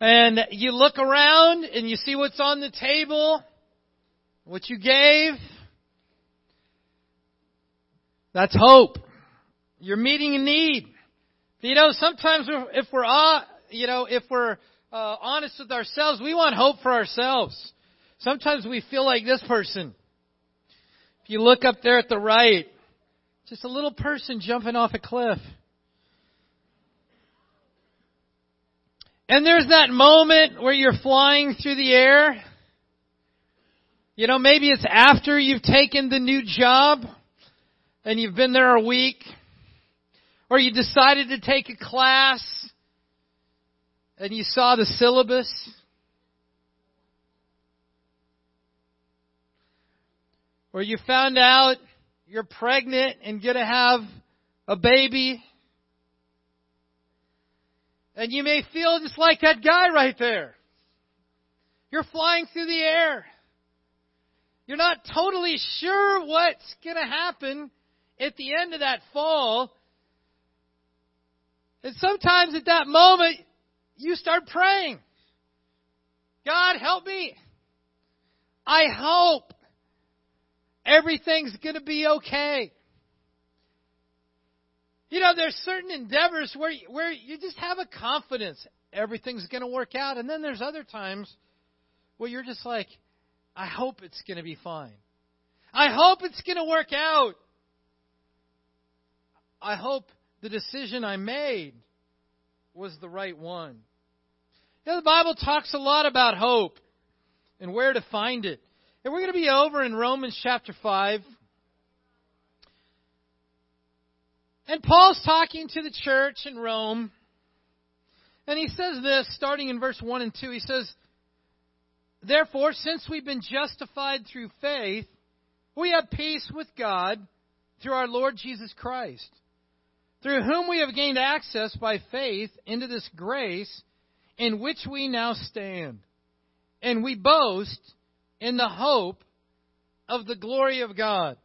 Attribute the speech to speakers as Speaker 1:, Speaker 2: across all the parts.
Speaker 1: And you look around and you see what's on the table, what you gave. That's hope. You're meeting a need. You know, sometimes if we're, uh, you know, if we're uh, honest with ourselves, we want hope for ourselves. Sometimes we feel like this person. If you look up there at the right, just a little person jumping off a cliff. And there's that moment where you're flying through the air. You know, maybe it's after you've taken the new job and you've been there a week. Or you decided to take a class and you saw the syllabus. Or you found out you're pregnant and to have a baby. And you may feel just like that guy right there. You're flying through the air. You're not totally sure what's going to happen at the end of that fall. And sometimes at that moment, you start praying. God, help me. I hope everything's going to be okay. You know, there's certain endeavors where where you just have a confidence everything's going to work out, and then there's other times where you're just like, I hope it's going to be fine. I hope it's going to work out. I hope the decision I made was the right one. You know, the Bible talks a lot about hope and where to find it. And we're going to be over in Romans chapter 5. And Paul's talking to the church in Rome. And he says this, starting in verse 1 and 2. He says, Therefore, since we've been justified through faith, we have peace with God through our Lord Jesus Christ, through whom we have gained access by faith into this grace in which we now stand. And we boast in the hope of the glory of God.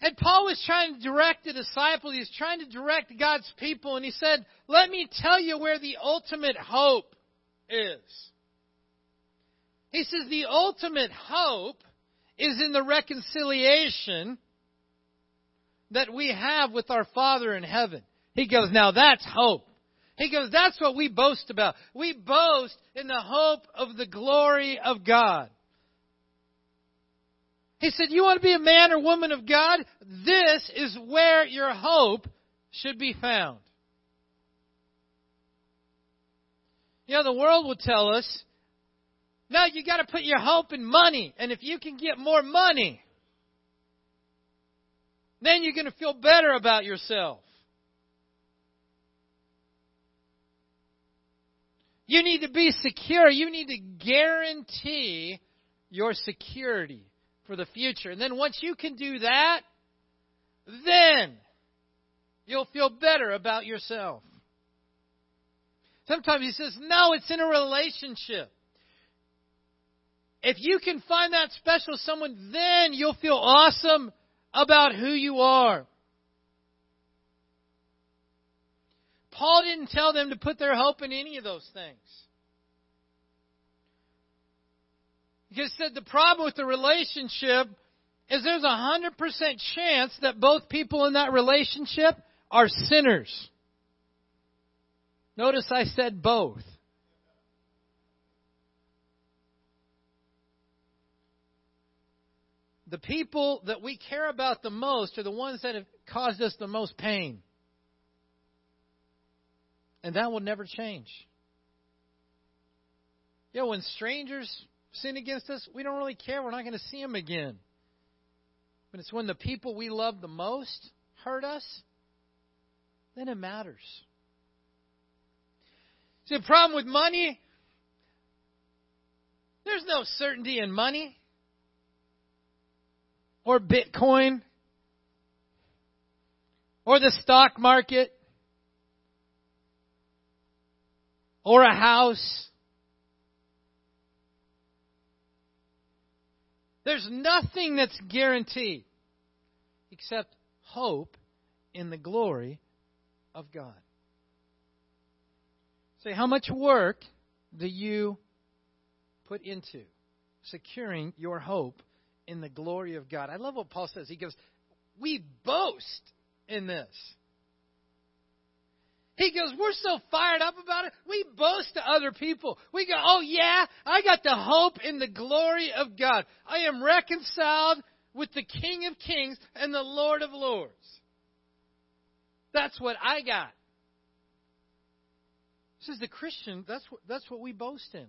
Speaker 1: And Paul was trying to direct the disciples, he was trying to direct God's people, and he said, Let me tell you where the ultimate hope is. He says, The ultimate hope is in the reconciliation that we have with our Father in heaven. He goes, Now that's hope. He goes, That's what we boast about. We boast in the hope of the glory of God. He said, You want to be a man or woman of God? This is where your hope should be found. You know, the world will tell us, no, you got to put your hope in money. And if you can get more money, then you're going to feel better about yourself. You need to be secure. You need to guarantee your security for the future. And then once you can do that, then you'll feel better about yourself. Sometimes he says, no, it's in a relationship. If you can find that special someone, then you'll feel awesome about who you are. Paul didn't tell them to put their hope in any of those things. He said the problem with the relationship is there's a hundred percent chance that both people in that relationship are sinners. Notice I said both. The people that we care about the most are the ones that have caused us the most pain. And that will never change. You know, when strangers sin against us, we don't really care. We're not going to see them again. But it's when the people we love the most hurt us, then it matters. See, the problem with money, there's no certainty in money or Bitcoin or the stock market or a house. There's nothing that's guaranteed except hope in the glory of God. Say, how much work do you put into securing your hope in the glory of God? I love what Paul says. He goes, We boast in this. He goes, We're so fired up about it. We boast to other people. We go, Oh, yeah, I got the hope in the glory of God. I am reconciled with the King of Kings and the Lord of Lords. That's what I got. This is the Christian, that's what, that's what we boast in.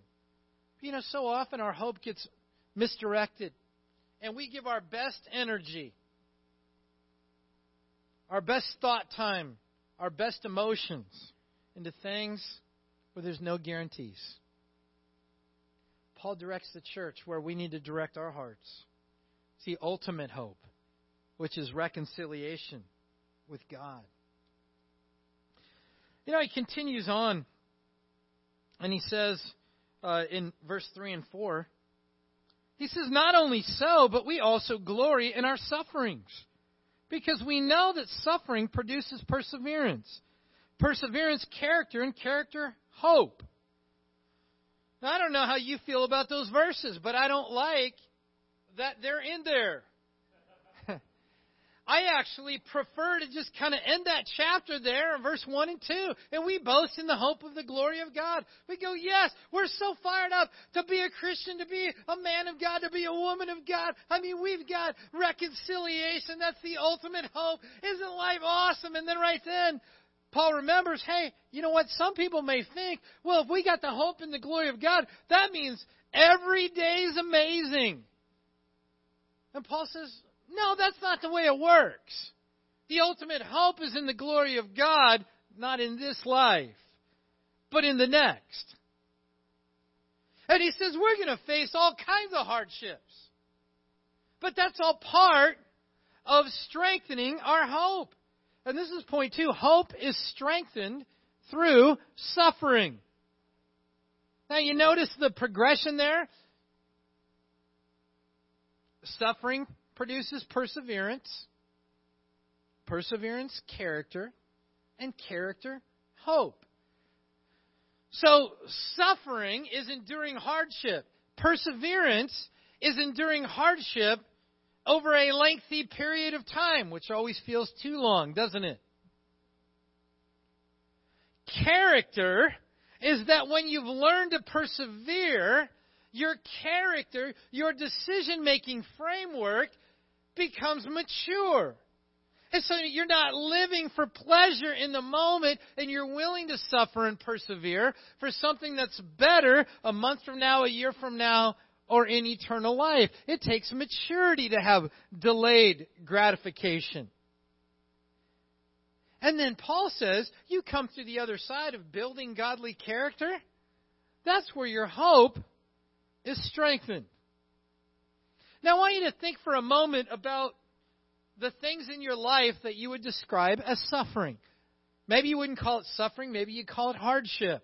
Speaker 1: You know, so often our hope gets misdirected, and we give our best energy, our best thought time, our best emotions into things where there's no guarantees. Paul directs the church where we need to direct our hearts. It's the ultimate hope, which is reconciliation with God. You know, he continues on and he says uh, in verse 3 and 4, he says, Not only so, but we also glory in our sufferings, because we know that suffering produces perseverance. Perseverance, character, and character, hope. Now, I don't know how you feel about those verses, but I don't like that they're in there. I actually prefer to just kind of end that chapter there in verse 1 and 2. And we boast in the hope of the glory of God. We go, yes, we're so fired up to be a Christian, to be a man of God, to be a woman of God. I mean, we've got reconciliation. That's the ultimate hope. Isn't life awesome? And then right then, Paul remembers, hey, you know what? Some people may think, well, if we got the hope and the glory of God, that means every day is amazing. And Paul says, no, that's not the way it works. The ultimate hope is in the glory of God, not in this life, but in the next. And he says we're going to face all kinds of hardships. But that's all part of strengthening our hope. And this is point two hope is strengthened through suffering. Now, you notice the progression there? Suffering produces perseverance, perseverance, character, and character, hope. So, suffering is enduring hardship. Perseverance is enduring hardship over a lengthy period of time, which always feels too long, doesn't it? Character is that when you've learned to persevere, your character, your decision making framework becomes mature. And so you're not living for pleasure in the moment and you're willing to suffer and persevere for something that's better a month from now, a year from now, or in eternal life. It takes maturity to have delayed gratification. And then Paul says, you come through the other side of building godly character. That's where your hope is strengthened. Now, I want you to think for a moment about the things in your life that you would describe as suffering. Maybe you wouldn't call it suffering, maybe you call it hardship.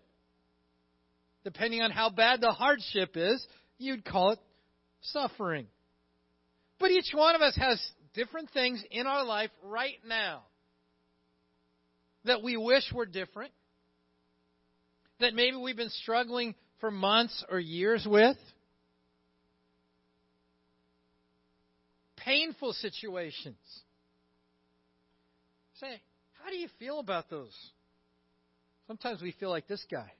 Speaker 1: Depending on how bad the hardship is, you'd call it suffering. But each one of us has different things in our life right now that we wish were different, that maybe we've been struggling for months or years with. Painful situations. Say, how do you feel about those? Sometimes we feel like this guy.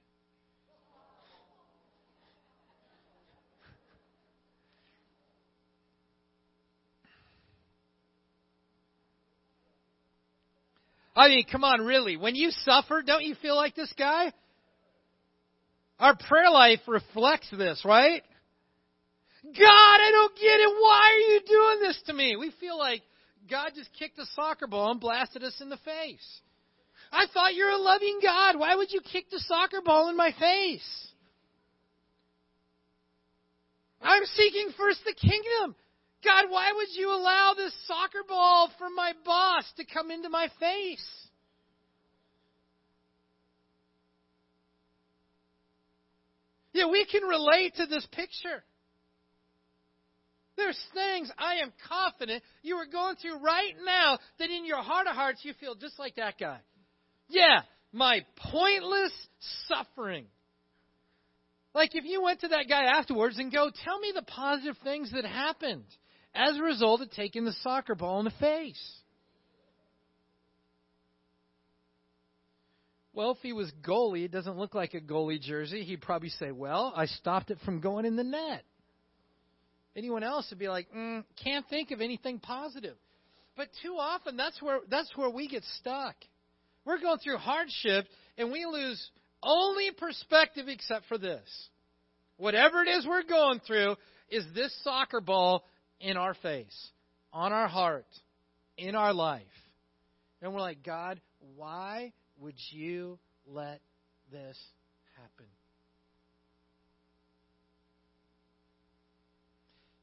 Speaker 1: I mean, come on, really. When you suffer, don't you feel like this guy? Our prayer life reflects this, right? God, I don't get it. Why are you doing this to me? We feel like God just kicked a soccer ball and blasted us in the face. I thought you're a loving God. Why would you kick the soccer ball in my face? I'm seeking first the kingdom. God, why would you allow this soccer ball from my boss to come into my face? Yeah, we can relate to this picture. There's things I am confident you are going through right now that in your heart of hearts you feel just like that guy. Yeah, my pointless suffering. Like if you went to that guy afterwards and go, tell me the positive things that happened as a result of taking the soccer ball in the face. Well, if he was goalie, it doesn't look like a goalie jersey. He'd probably say, "Well, I stopped it from going in the net." Anyone else would be like, mm, "Can't think of anything positive." But too often, that's where that's where we get stuck. We're going through hardship, and we lose only perspective except for this. Whatever it is we're going through, is this soccer ball in our face, on our heart, in our life. And we're like, God, why would you let this happen?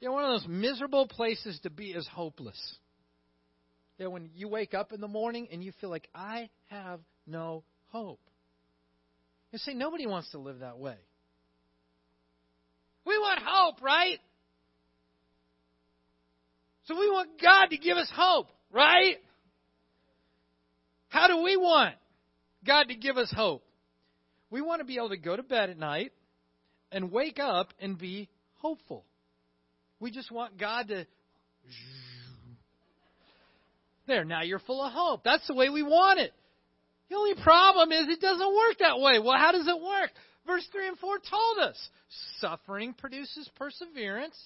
Speaker 1: You know, one of those miserable places to be is hopeless. You know, when you wake up in the morning and you feel like, I have no hope. You say, nobody wants to live that way. We want hope, right? So we want God to give us hope, right? How do we want God to give us hope? We want to be able to go to bed at night and wake up and be hopeful. We just want God to. There, now you're full of hope. That's the way we want it. The only problem is it doesn't work that way. Well, how does it work? Verse 3 and 4 told us suffering produces perseverance,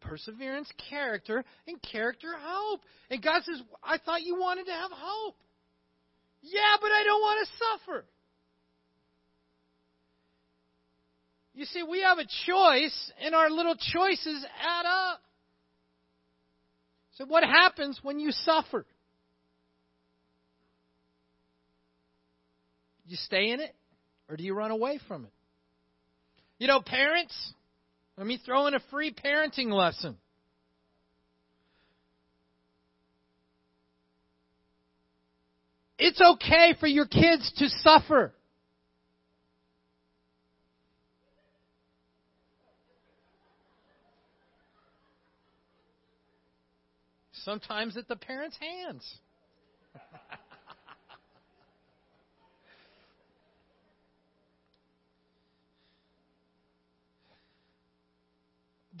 Speaker 1: perseverance, character, and character, hope. And God says, I thought you wanted to have hope. Yeah, but I don't want to suffer. You see, we have a choice, and our little choices add up. So, what happens when you suffer? You stay in it, or do you run away from it? You know, parents, let me throw in a free parenting lesson. It's okay for your kids to suffer. Sometimes at the parents' hands.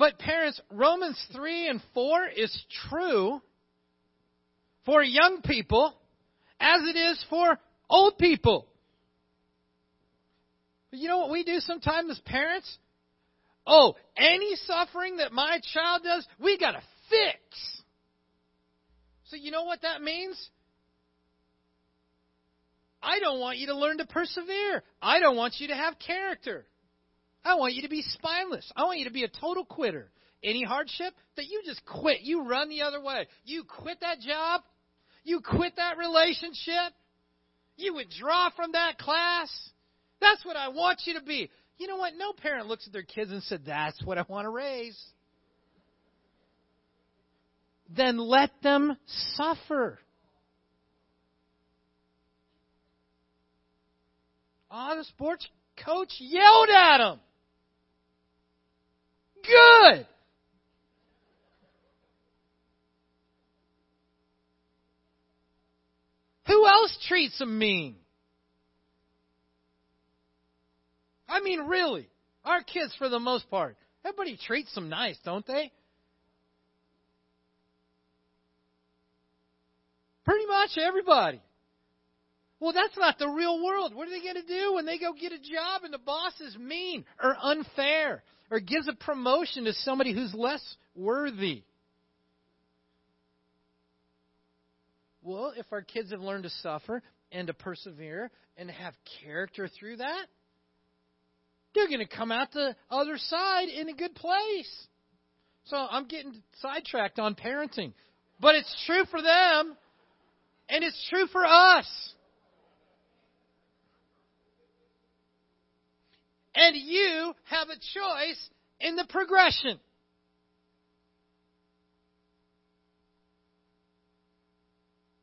Speaker 1: But parents, Romans 3 and 4 is true for young people as it is for old people. But you know what we do sometimes as parents? Oh, any suffering that my child does, we got to fix. So you know what that means? I don't want you to learn to persevere. I don't want you to have character. I want you to be spineless. I want you to be a total quitter. Any hardship that you just quit. You run the other way. You quit that job. You quit that relationship. You withdraw from that class. That's what I want you to be. You know what? No parent looks at their kids and said, That's what I want to raise. Then let them suffer. Oh, the sports coach yelled at them. Good. Who else treats them mean? I mean, really. Our kids, for the most part, everybody treats them nice, don't they? Pretty much everybody. Well, that's not the real world. What are they going to do when they go get a job and the boss is mean or unfair or gives a promotion to somebody who's less worthy? Well, if our kids have learned to suffer and to persevere and have character through that, they're going to come out the other side in a good place. So I'm getting sidetracked on parenting. But it's true for them, and it's true for us. And you have a choice in the progression.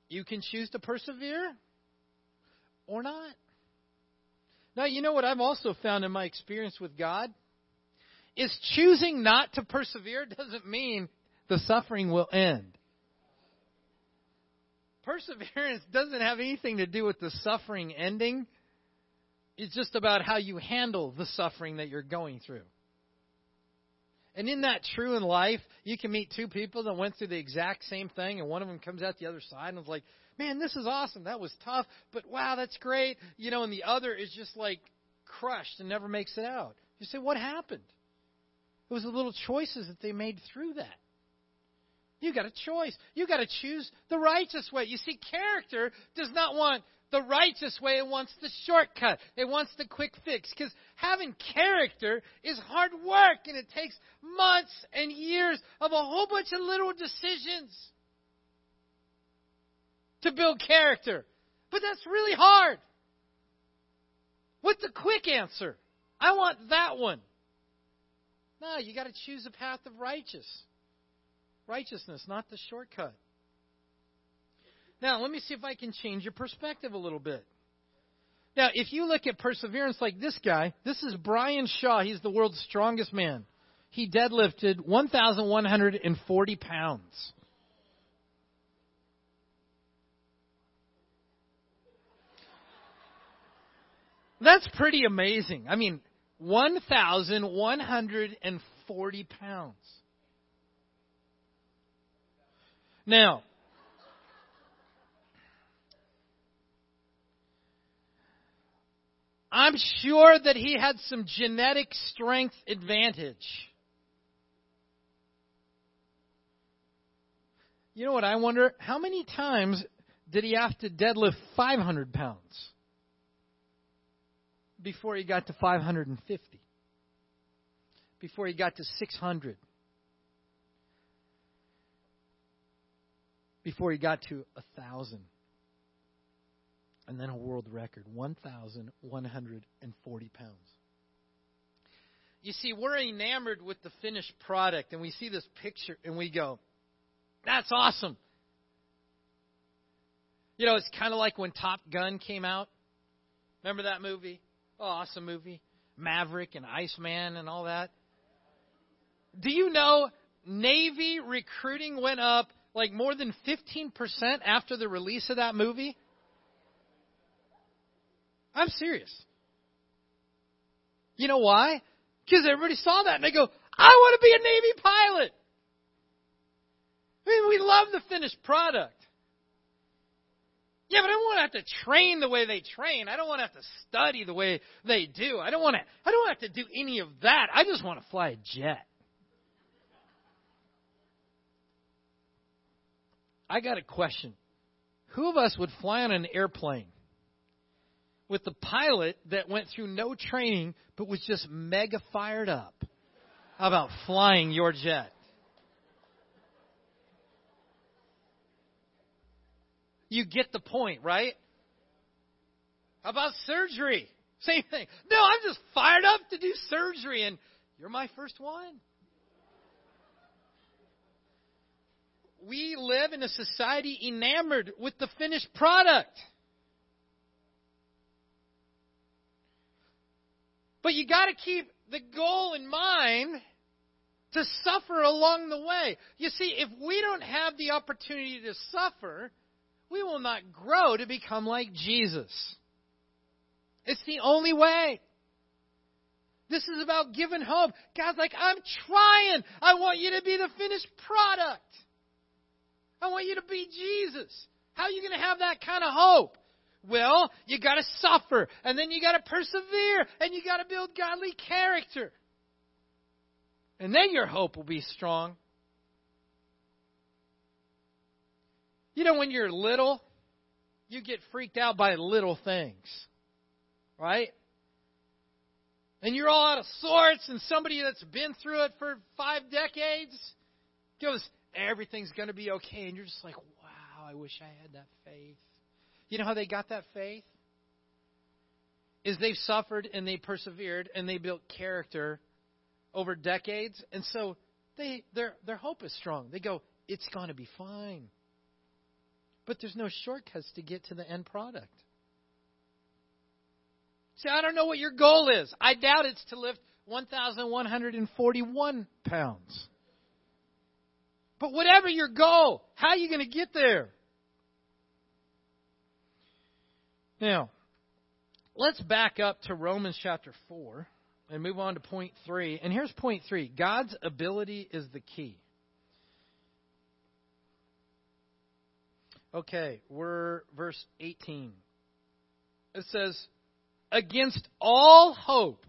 Speaker 1: You can choose to persevere or not. Now, you know what I've also found in my experience with God? Is choosing not to persevere doesn't mean the suffering will end. Perseverance doesn't have anything to do with the suffering ending. It's just about how you handle the suffering that you're going through. And in that true in life, you can meet two people that went through the exact same thing, and one of them comes out the other side and is like, man, this is awesome. That was tough, but wow, that's great. You know, and the other is just like crushed and never makes it out. You say, what happened? It was the little choices that they made through that. You got a choice. You got to choose the righteous way. You see, character does not want the righteous way, it wants the shortcut. It wants the quick fix. Because having character is hard work and it takes months and years of a whole bunch of little decisions to build character. But that's really hard. What's the quick answer? I want that one. No, you got to choose a path of righteous. Righteousness, not the shortcut. Now, let me see if I can change your perspective a little bit. Now, if you look at perseverance like this guy, this is Brian Shaw. He's the world's strongest man. He deadlifted 1,140 pounds. That's pretty amazing. I mean, 1,140 pounds. Now, I'm sure that he had some genetic strength advantage. You know what I wonder? How many times did he have to deadlift 500 pounds before he got to 550? Before he got to 600? Before he got to a 1,000? and then a world record 1,140 pounds. You see, we're enamored with the finished product, and we see this picture and we go, that's awesome. You know, it's kind of like when Top Gun came out. Remember that movie? Oh, awesome movie. Maverick and Iceman and all that. Do you know Navy recruiting went up like more than 15% after the release of that movie? I'm serious. You know why? Because everybody saw that and they go, I want to be a Navy pilot. I mean, we love the finished product. Yeah, but I don't want to have to train the way they train. I don't want to have to study the way they do. I don't want to I don't have to do any of that. I just want to fly a jet. I got a question. Who of us would fly on an airplane with the pilot that went through no training but was just mega fired up How about flying your jet. You get the point, right? How about surgery? Same thing. No, I'm just fired up to do surgery, and you're my first one. We live in a society enamored with the finished product. But you got to keep the goal in mind to suffer along the way. You see, if we don't have the opportunity to suffer, we will not grow to become like Jesus. It's the only way. This is about giving hope. God's like, I'm trying. I want you to be the finished product. I want you to be Jesus. How are you going to have that kind of hope? Well, you got to suffer, and then you got to persevere, and you got to build godly character. And then your hope will be strong. You know, when you're little, you get freaked out by little things, right? And you're all out of sorts, and somebody that's been through it for five decades goes, Everything's going to be okay. And you're just like, Wow, I wish I had that faith. You know how they got that faith? Is they've suffered and they persevered and they built character over decades, and so they their their hope is strong. They go, it's going to be fine. But there's no shortcuts to get to the end product. See, I don't know what your goal is. I doubt it's to lift 1,141 pounds. But whatever your goal, how are you going to get there? Now, let's back up to Romans chapter 4 and move on to point 3. And here's point 3 God's ability is the key. Okay, we're verse 18. It says, Against all hope,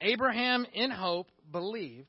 Speaker 1: Abraham in hope believed,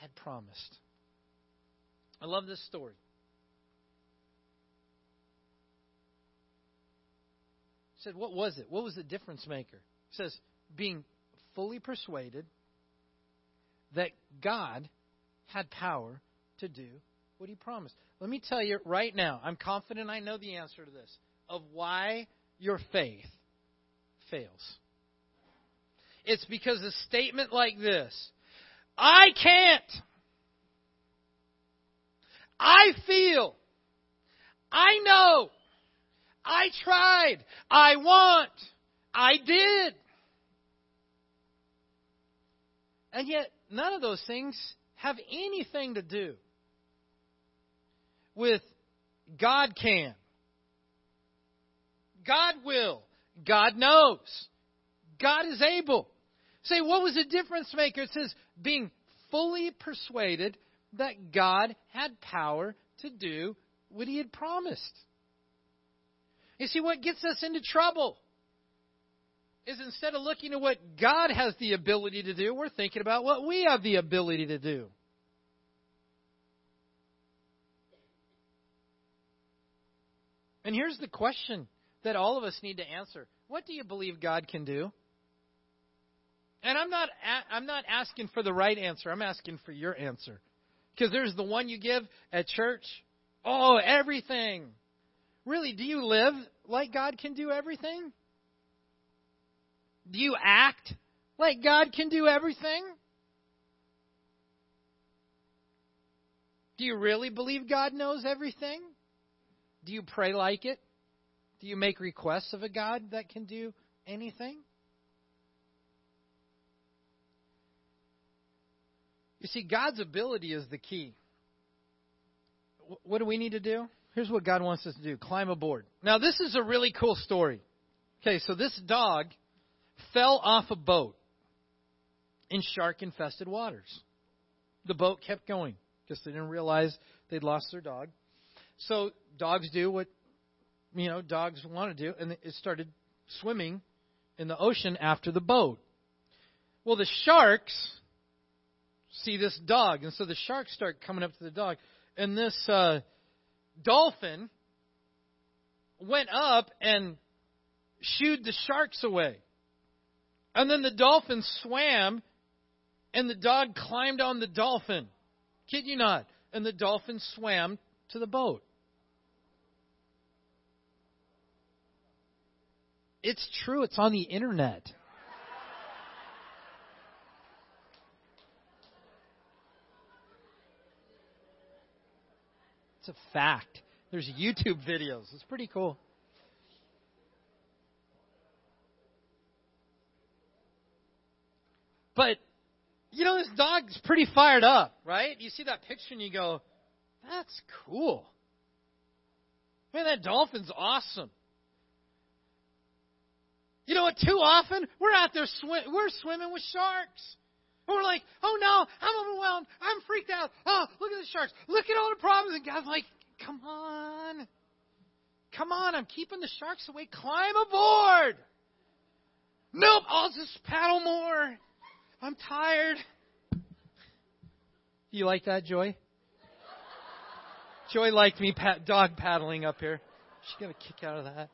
Speaker 1: had promised. I love this story. He said, What was it? What was the difference maker? He says, being fully persuaded that God had power to do what he promised. Let me tell you right now, I'm confident I know the answer to this of why your faith fails. It's because a statement like this I can't. I feel. I know. I tried. I want. I did. And yet, none of those things have anything to do with God can. God will. God knows. God is able. Say, what was the difference maker? It says, being fully persuaded that God had power to do what he had promised. You see, what gets us into trouble is instead of looking at what God has the ability to do, we're thinking about what we have the ability to do. And here's the question that all of us need to answer. What do you believe God can do? And I'm not I'm not asking for the right answer. I'm asking for your answer. Because there's the one you give at church. Oh, everything. Really, do you live like God can do everything? Do you act like God can do everything? Do you really believe God knows everything? Do you pray like it? Do you make requests of a God that can do anything? You see, God's ability is the key. What do we need to do? Here's what God wants us to do climb aboard. Now, this is a really cool story. Okay, so this dog fell off a boat in shark infested waters. The boat kept going because they didn't realize they'd lost their dog. So dogs do what you know dogs want to do, and it started swimming in the ocean after the boat. Well, the sharks see this dog, and so the sharks start coming up to the dog, and this uh, dolphin went up and shooed the sharks away. And then the dolphin swam, and the dog climbed on the dolphin. Kid you not. And the dolphin swam to the boat. It's true. It's on the internet. It's a fact. There's YouTube videos. It's pretty cool. But you know, this dog's pretty fired up, right? You see that picture and you go, "That's cool." Man, that dolphin's awesome. You know what? Too often we're out there sw- we're swimming with sharks. And we're like, oh no, I'm overwhelmed. I'm freaked out. Oh, look at the sharks. Look at all the problems. And God's like, come on. Come on, I'm keeping the sharks away. Climb aboard. Nope, I'll just paddle more. I'm tired. You like that, Joy? Joy liked me pat- dog paddling up here. She got a kick out of that.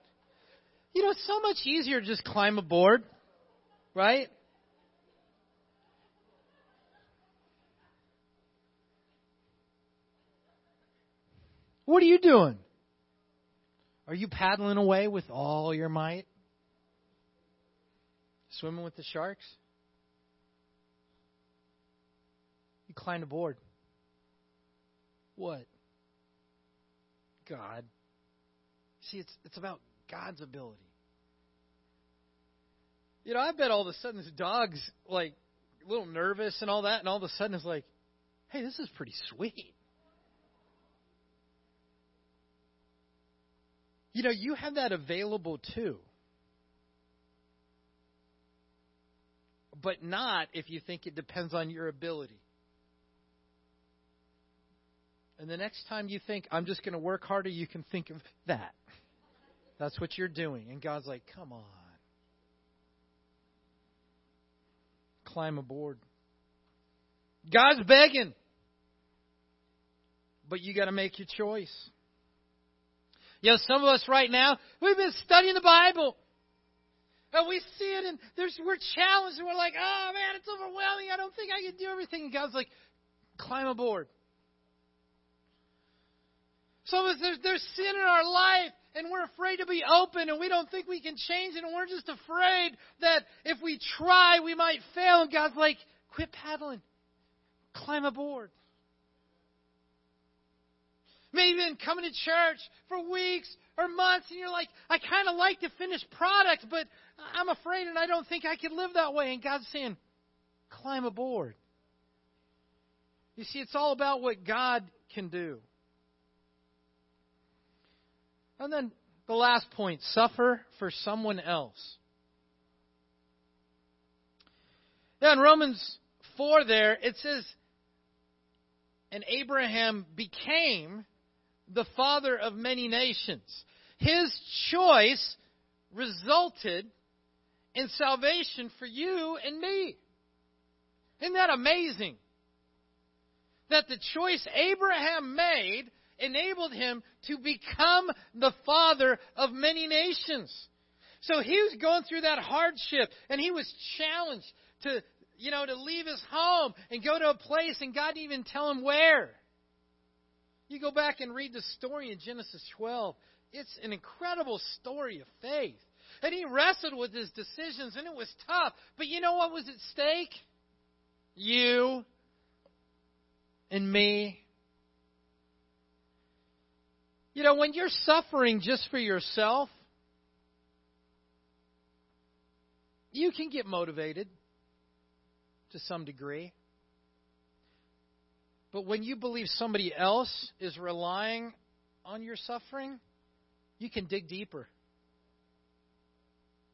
Speaker 1: You know, it's so much easier to just climb aboard, right? What are you doing? Are you paddling away with all your might? Swimming with the sharks? You climbed aboard. What? God. See, it's it's about God's ability. You know, I bet all of a sudden this dog's like a little nervous and all that, and all of a sudden it's like, hey, this is pretty sweet. You know, you have that available too. But not if you think it depends on your ability. And the next time you think, I'm just going to work harder, you can think of that. That's what you're doing. And God's like, come on. Climb aboard. God's begging. But you got to make your choice. You know, some of us right now, we've been studying the Bible. And we see it and there's we're challenged and we're like, oh man, it's overwhelming. I don't think I can do everything. And God's like, climb aboard. Some of us, there's, there's sin in our life, and we're afraid to be open, and we don't think we can change it, and we're just afraid that if we try, we might fail. And God's like, quit paddling, climb aboard. Maybe been coming to church for weeks or months, and you're like, I kind of like the finished product, but I'm afraid, and I don't think I can live that way. And God's saying, climb aboard. You see, it's all about what God can do. And then the last point suffer for someone else. Now in Romans 4 there, it says, And Abraham became the father of many nations. His choice resulted in salvation for you and me. Isn't that amazing? That the choice Abraham made enabled him to become the father of many nations. So he was going through that hardship and he was challenged to, you know, to leave his home and go to a place and God didn't even tell him where. You go back and read the story in Genesis 12. It's an incredible story of faith. And he wrestled with his decisions and it was tough. But you know what was at stake? You and me you know, when you're suffering just for yourself, you can get motivated to some degree. But when you believe somebody else is relying on your suffering, you can dig deeper.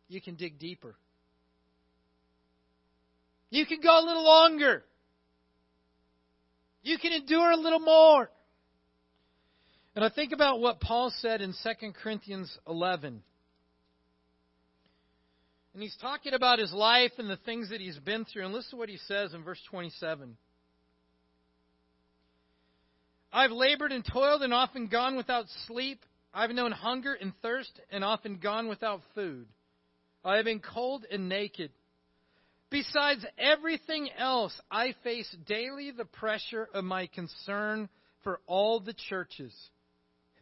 Speaker 1: You can dig deeper. You can go a little longer. You can endure a little more. And I think about what Paul said in 2 Corinthians 11. And he's talking about his life and the things that he's been through. And listen to what he says in verse 27. I've labored and toiled and often gone without sleep. I've known hunger and thirst and often gone without food. I have been cold and naked. Besides everything else, I face daily the pressure of my concern for all the churches.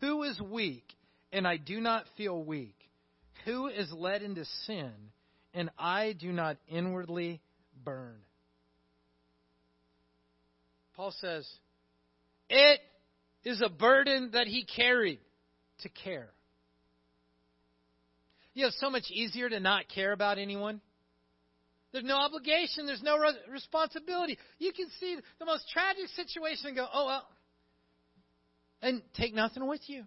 Speaker 1: Who is weak, and I do not feel weak? Who is led into sin, and I do not inwardly burn? Paul says, It is a burden that he carried to care. You know, so much easier to not care about anyone. There's no obligation. There's no re- responsibility. You can see the most tragic situation and go, oh, well, and take nothing with you.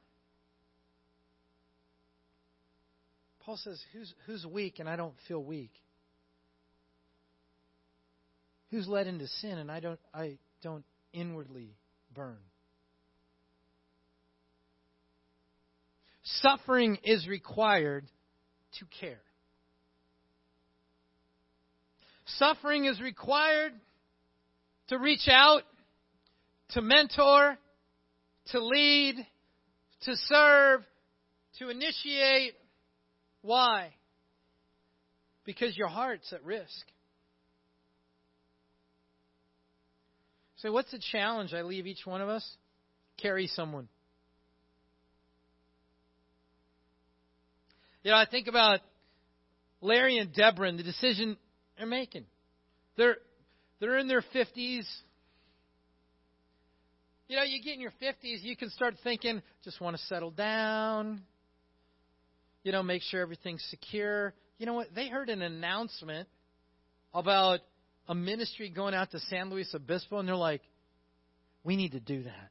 Speaker 1: Paul says, who's, who's weak and I don't feel weak? Who's led into sin and I don't, I don't inwardly burn? Suffering is required to care. Suffering is required to reach out, to mentor, to lead, to serve, to initiate. Why? Because your heart's at risk. So, what's the challenge I leave each one of us? Carry someone. You know, I think about Larry and Deborah and the decision they're making. They're they're in their fifties. You know, you get in your fifties, you can start thinking, just want to settle down. You know, make sure everything's secure. You know what? They heard an announcement about a ministry going out to San Luis Obispo, and they're like, we need to do that.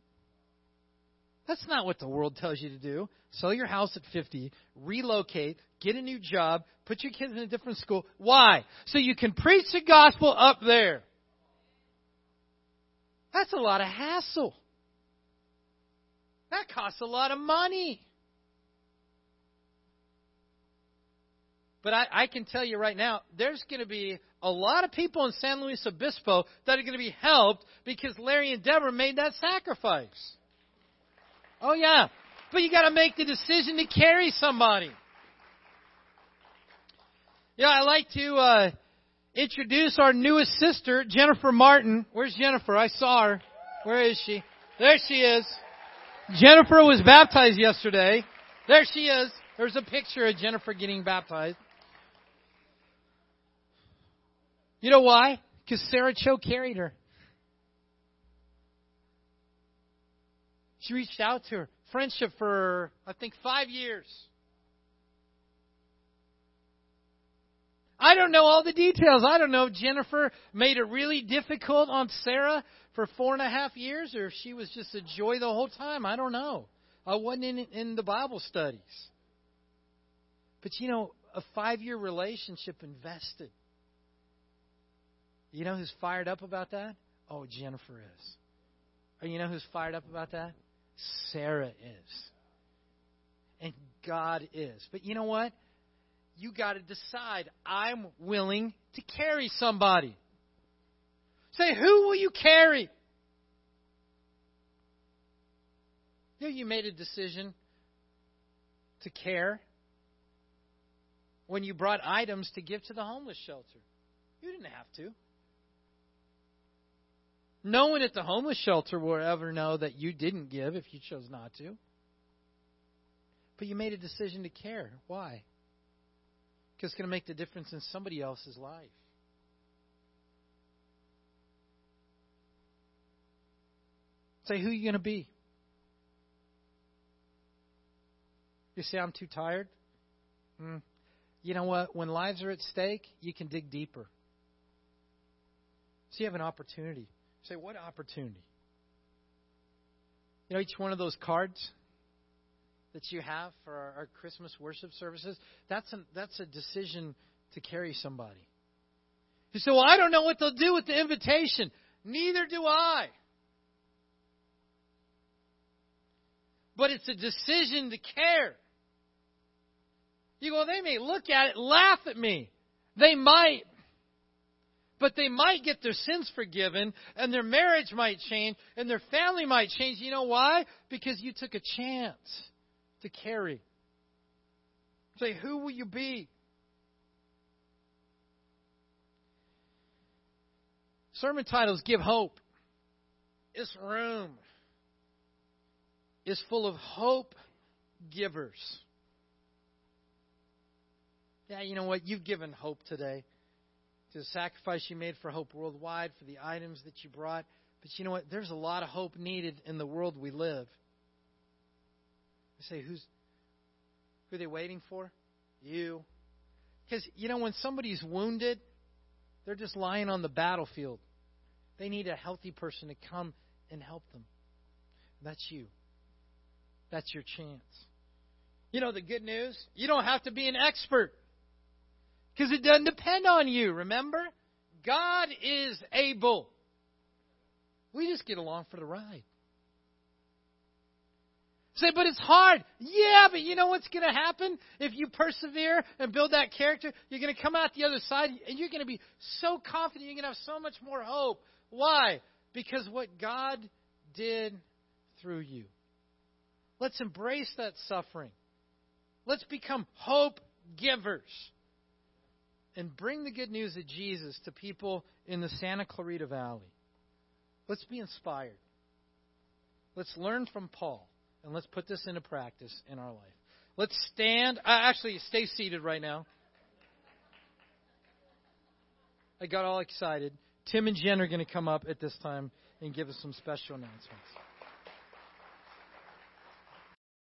Speaker 1: That's not what the world tells you to do. Sell your house at 50, relocate, get a new job, put your kids in a different school. Why? So you can preach the gospel up there. That's a lot of hassle. That costs a lot of money. But I, I can tell you right now, there's going to be a lot of people in San Luis Obispo that are going to be helped because Larry and Deborah made that sacrifice. Oh, yeah. But you got to make the decision to carry somebody. Yeah, I like to uh, introduce our newest sister, Jennifer Martin. Where's Jennifer? I saw her. Where is she? There she is. Jennifer was baptized yesterday. There she is. There's a picture of Jennifer getting baptized. You know why? Because Sarah Cho carried her. She reached out to her. Friendship for, I think, five years. I don't know all the details. I don't know if Jennifer made it really difficult on Sarah for four and a half years or if she was just a joy the whole time. I don't know. I wasn't in, in the Bible studies. But you know, a five year relationship invested. You know who's fired up about that? Oh, Jennifer is. You know who's fired up about that? Sarah is. And God is. But you know what? You got to decide I'm willing to carry somebody. Say, who will you carry? You you made a decision to care when you brought items to give to the homeless shelter. You didn't have to. No one at the homeless shelter will ever know that you didn't give if you chose not to. But you made a decision to care. Why? Because it's going to make the difference in somebody else's life. Say, who are you going to be? You say, I'm too tired? Mm. You know what? When lives are at stake, you can dig deeper. So you have an opportunity. Say, what opportunity? You know, each one of those cards that you have for our, our Christmas worship services, that's a, that's a decision to carry somebody. You say, well, I don't know what they'll do with the invitation. Neither do I. But it's a decision to care. You go, they may look at it, laugh at me. They might but they might get their sins forgiven and their marriage might change and their family might change. You know why? Because you took a chance to carry. Say, who will you be? Sermon titles give hope. This room is full of hope givers. Yeah, you know what? You've given hope today to the sacrifice you made for Hope Worldwide, for the items that you brought. But you know what? There's a lot of hope needed in the world we live. I say, who's who are they waiting for? You. Because you know when somebody's wounded, they're just lying on the battlefield. They need a healthy person to come and help them. That's you. That's your chance. You know the good news? You don't have to be an expert. Because it doesn't depend on you, remember? God is able. We just get along for the ride. Say, but it's hard. Yeah, but you know what's going to happen? If you persevere and build that character, you're going to come out the other side and you're going to be so confident. You're going to have so much more hope. Why? Because what God did through you. Let's embrace that suffering. Let's become hope givers and bring the good news of Jesus to people in the Santa Clarita Valley. Let's be inspired. Let's learn from Paul, and let's put this into practice in our life. Let's stand. Uh, actually, stay seated right now. I got all excited. Tim and Jen are going to come up at this time and give us some special announcements.